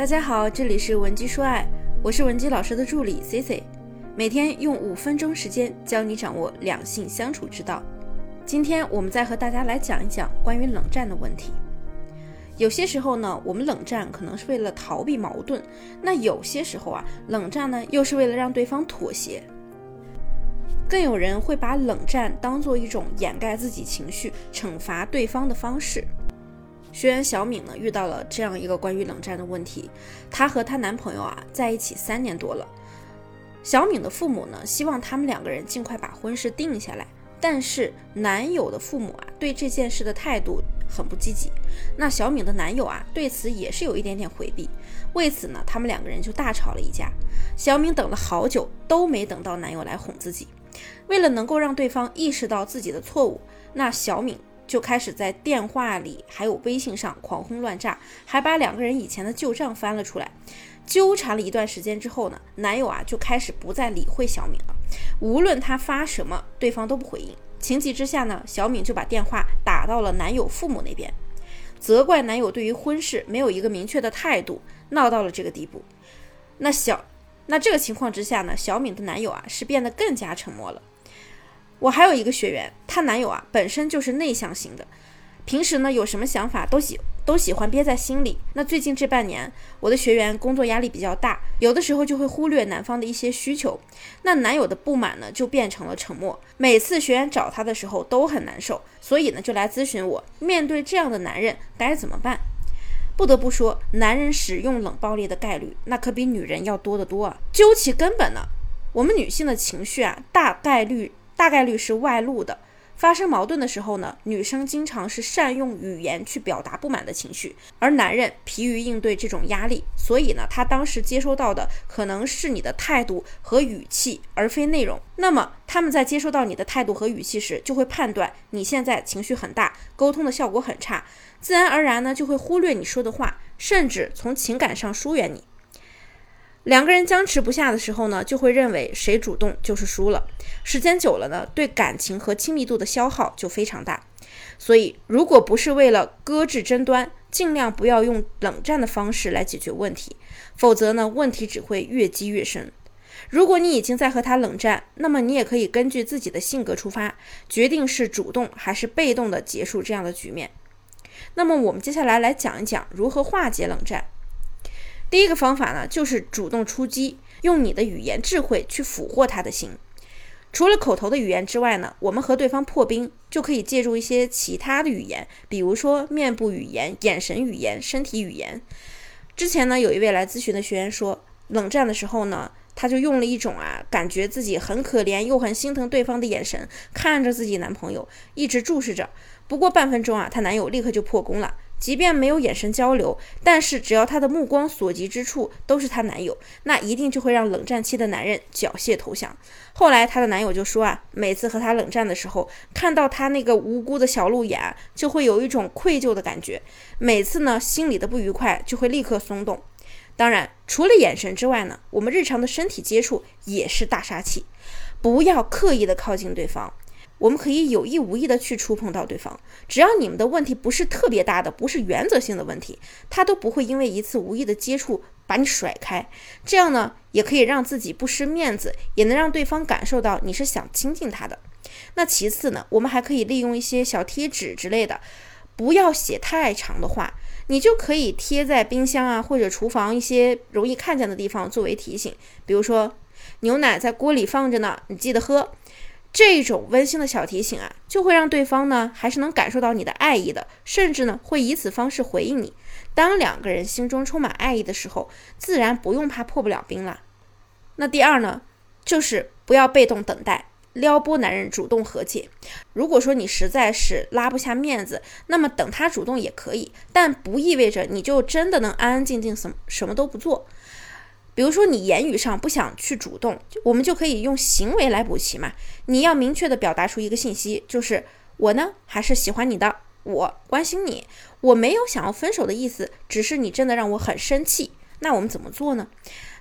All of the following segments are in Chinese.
大家好，这里是文姬说爱，我是文姬老师的助理 C C，每天用五分钟时间教你掌握两性相处之道。今天我们再和大家来讲一讲关于冷战的问题。有些时候呢，我们冷战可能是为了逃避矛盾；那有些时候啊，冷战呢又是为了让对方妥协。更有人会把冷战当做一种掩盖自己情绪、惩罚对方的方式。学员小敏呢，遇到了这样一个关于冷战的问题。她和她男朋友啊在一起三年多了。小敏的父母呢，希望他们两个人尽快把婚事定下来。但是男友的父母啊，对这件事的态度很不积极。那小敏的男友啊，对此也是有一点点回避。为此呢，他们两个人就大吵了一架。小敏等了好久，都没等到男友来哄自己。为了能够让对方意识到自己的错误，那小敏。就开始在电话里还有微信上狂轰乱炸，还把两个人以前的旧账翻了出来。纠缠了一段时间之后呢，男友啊就开始不再理会小敏了，无论他发什么，对方都不回应。情急之下呢，小敏就把电话打到了男友父母那边，责怪男友对于婚事没有一个明确的态度，闹到了这个地步。那小那这个情况之下呢，小敏的男友啊是变得更加沉默了。我还有一个学员，她男友啊本身就是内向型的，平时呢有什么想法都喜都喜欢憋在心里。那最近这半年，我的学员工作压力比较大，有的时候就会忽略男方的一些需求，那男友的不满呢就变成了沉默。每次学员找他的时候都很难受，所以呢就来咨询我，面对这样的男人该怎么办？不得不说，男人使用冷暴力的概率那可比女人要多得多啊。究其根本呢，我们女性的情绪啊大概率。大概率是外露的。发生矛盾的时候呢，女生经常是善用语言去表达不满的情绪，而男人疲于应对这种压力，所以呢，他当时接收到的可能是你的态度和语气，而非内容。那么他们在接收到你的态度和语气时，就会判断你现在情绪很大，沟通的效果很差，自然而然呢，就会忽略你说的话，甚至从情感上疏远你。两个人僵持不下的时候呢，就会认为谁主动就是输了。时间久了呢，对感情和亲密度的消耗就非常大。所以，如果不是为了搁置争端，尽量不要用冷战的方式来解决问题，否则呢，问题只会越积越深。如果你已经在和他冷战，那么你也可以根据自己的性格出发，决定是主动还是被动的结束这样的局面。那么，我们接下来来讲一讲如何化解冷战。第一个方法呢，就是主动出击，用你的语言智慧去俘获他的心。除了口头的语言之外呢，我们和对方破冰就可以借助一些其他的语言，比如说面部语言、眼神语言、身体语言。之前呢，有一位来咨询的学员说，冷战的时候呢，他就用了一种啊，感觉自己很可怜又很心疼对方的眼神，看着自己男朋友，一直注视着。不过半分钟啊，她男友立刻就破功了。即便没有眼神交流，但是只要她的目光所及之处都是她男友，那一定就会让冷战期的男人缴械投降。后来她的男友就说啊，每次和她冷战的时候，看到她那个无辜的小鹿眼，就会有一种愧疚的感觉。每次呢，心里的不愉快就会立刻松动。当然，除了眼神之外呢，我们日常的身体接触也是大杀器，不要刻意的靠近对方。我们可以有意无意的去触碰到对方，只要你们的问题不是特别大的，不是原则性的问题，他都不会因为一次无意的接触把你甩开。这样呢，也可以让自己不失面子，也能让对方感受到你是想亲近他的。那其次呢，我们还可以利用一些小贴纸之类的，不要写太长的话，你就可以贴在冰箱啊或者厨房一些容易看见的地方作为提醒，比如说牛奶在锅里放着呢，你记得喝。这种温馨的小提醒啊，就会让对方呢还是能感受到你的爱意的，甚至呢会以此方式回应你。当两个人心中充满爱意的时候，自然不用怕破不了冰了。那第二呢，就是不要被动等待，撩拨男人主动和解。如果说你实在是拉不下面子，那么等他主动也可以，但不意味着你就真的能安安静静什什么都不做。比如说你言语上不想去主动，我们就可以用行为来补齐嘛。你要明确的表达出一个信息，就是我呢还是喜欢你的，我关心你，我没有想要分手的意思，只是你真的让我很生气。那我们怎么做呢？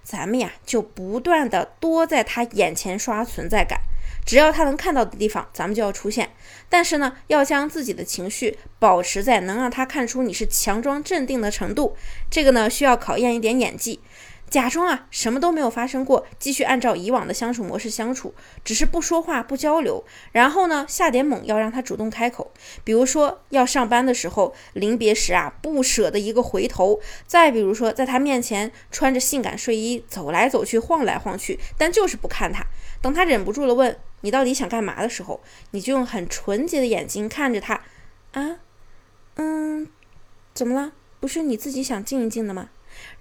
咱们呀就不断的多在他眼前刷存在感，只要他能看到的地方，咱们就要出现。但是呢，要将自己的情绪保持在能让他看出你是强装镇定的程度，这个呢需要考验一点演技。假装啊，什么都没有发生过，继续按照以往的相处模式相处，只是不说话、不交流。然后呢，下点猛药，让他主动开口。比如说，要上班的时候，临别时啊，不舍得一个回头；再比如说，在他面前穿着性感睡衣走来走去、晃来晃去，但就是不看他。等他忍不住了，问你到底想干嘛的时候，你就用很纯洁的眼睛看着他。啊，嗯，怎么了？不是你自己想静一静的吗？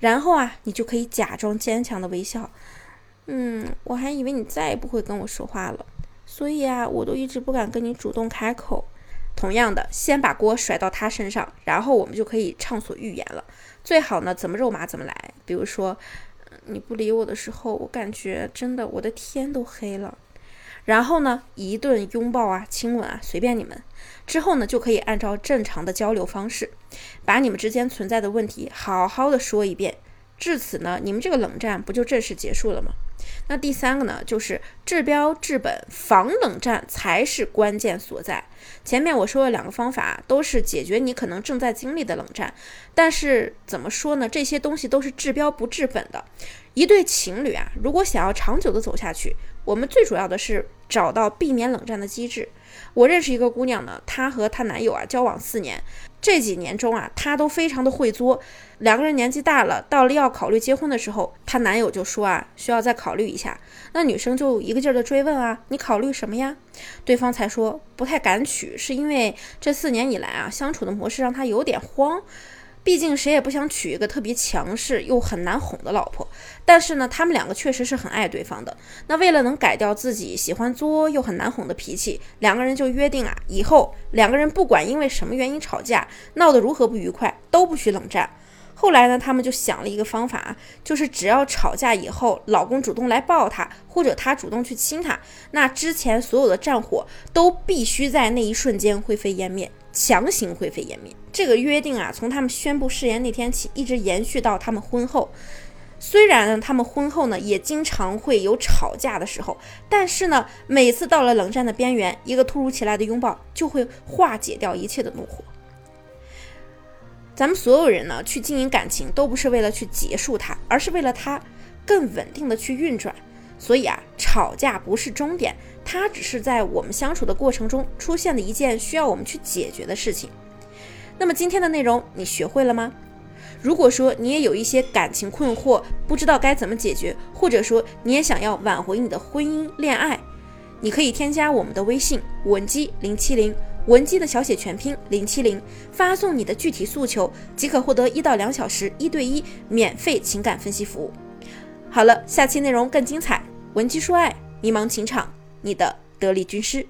然后啊，你就可以假装坚强的微笑。嗯，我还以为你再也不会跟我说话了，所以啊，我都一直不敢跟你主动开口。同样的，先把锅甩到他身上，然后我们就可以畅所欲言了。最好呢，怎么肉麻怎么来。比如说，你不理我的时候，我感觉真的我的天都黑了。然后呢，一顿拥抱啊，亲吻啊，随便你们。之后呢，就可以按照正常的交流方式，把你们之间存在的问题好好的说一遍。至此呢，你们这个冷战不就正式结束了吗？那第三个呢，就是治标治本，防冷战才是关键所在。前面我说了两个方法，都是解决你可能正在经历的冷战。但是怎么说呢？这些东西都是治标不治本的。一对情侣啊，如果想要长久的走下去，我们最主要的是找到避免冷战的机制。我认识一个姑娘呢，她和她男友啊交往四年，这几年中啊，她都非常的会作。两个人年纪大了，到了要考虑结婚的时候，她男友就说啊，需要再考虑一下。那女生就一个劲儿的追问啊，你考虑什么呀？对方才说不太敢娶，是因为这四年以来啊，相处的模式让她有点慌。毕竟谁也不想娶一个特别强势又很难哄的老婆，但是呢，他们两个确实是很爱对方的。那为了能改掉自己喜欢作又很难哄的脾气，两个人就约定啊，以后两个人不管因为什么原因吵架，闹得如何不愉快，都不许冷战。后来呢，他们就想了一个方法，就是只要吵架以后，老公主动来抱她，或者她主动去亲她，那之前所有的战火都必须在那一瞬间灰飞烟灭。强行灰飞烟灭，这个约定啊，从他们宣布誓言那天起，一直延续到他们婚后。虽然呢，他们婚后呢也经常会有吵架的时候，但是呢，每次到了冷战的边缘，一个突如其来的拥抱就会化解掉一切的怒火。咱们所有人呢，去经营感情，都不是为了去结束它，而是为了它更稳定的去运转。所以啊，吵架不是终点。它只是在我们相处的过程中出现的一件需要我们去解决的事情。那么今天的内容你学会了吗？如果说你也有一些感情困惑，不知道该怎么解决，或者说你也想要挽回你的婚姻恋爱，你可以添加我们的微信文姬零七零，文姬的小写全拼零七零，发送你的具体诉求，即可获得一到两小时一对一免费情感分析服务。好了，下期内容更精彩，文姬说爱，迷茫情场。你的得力军师。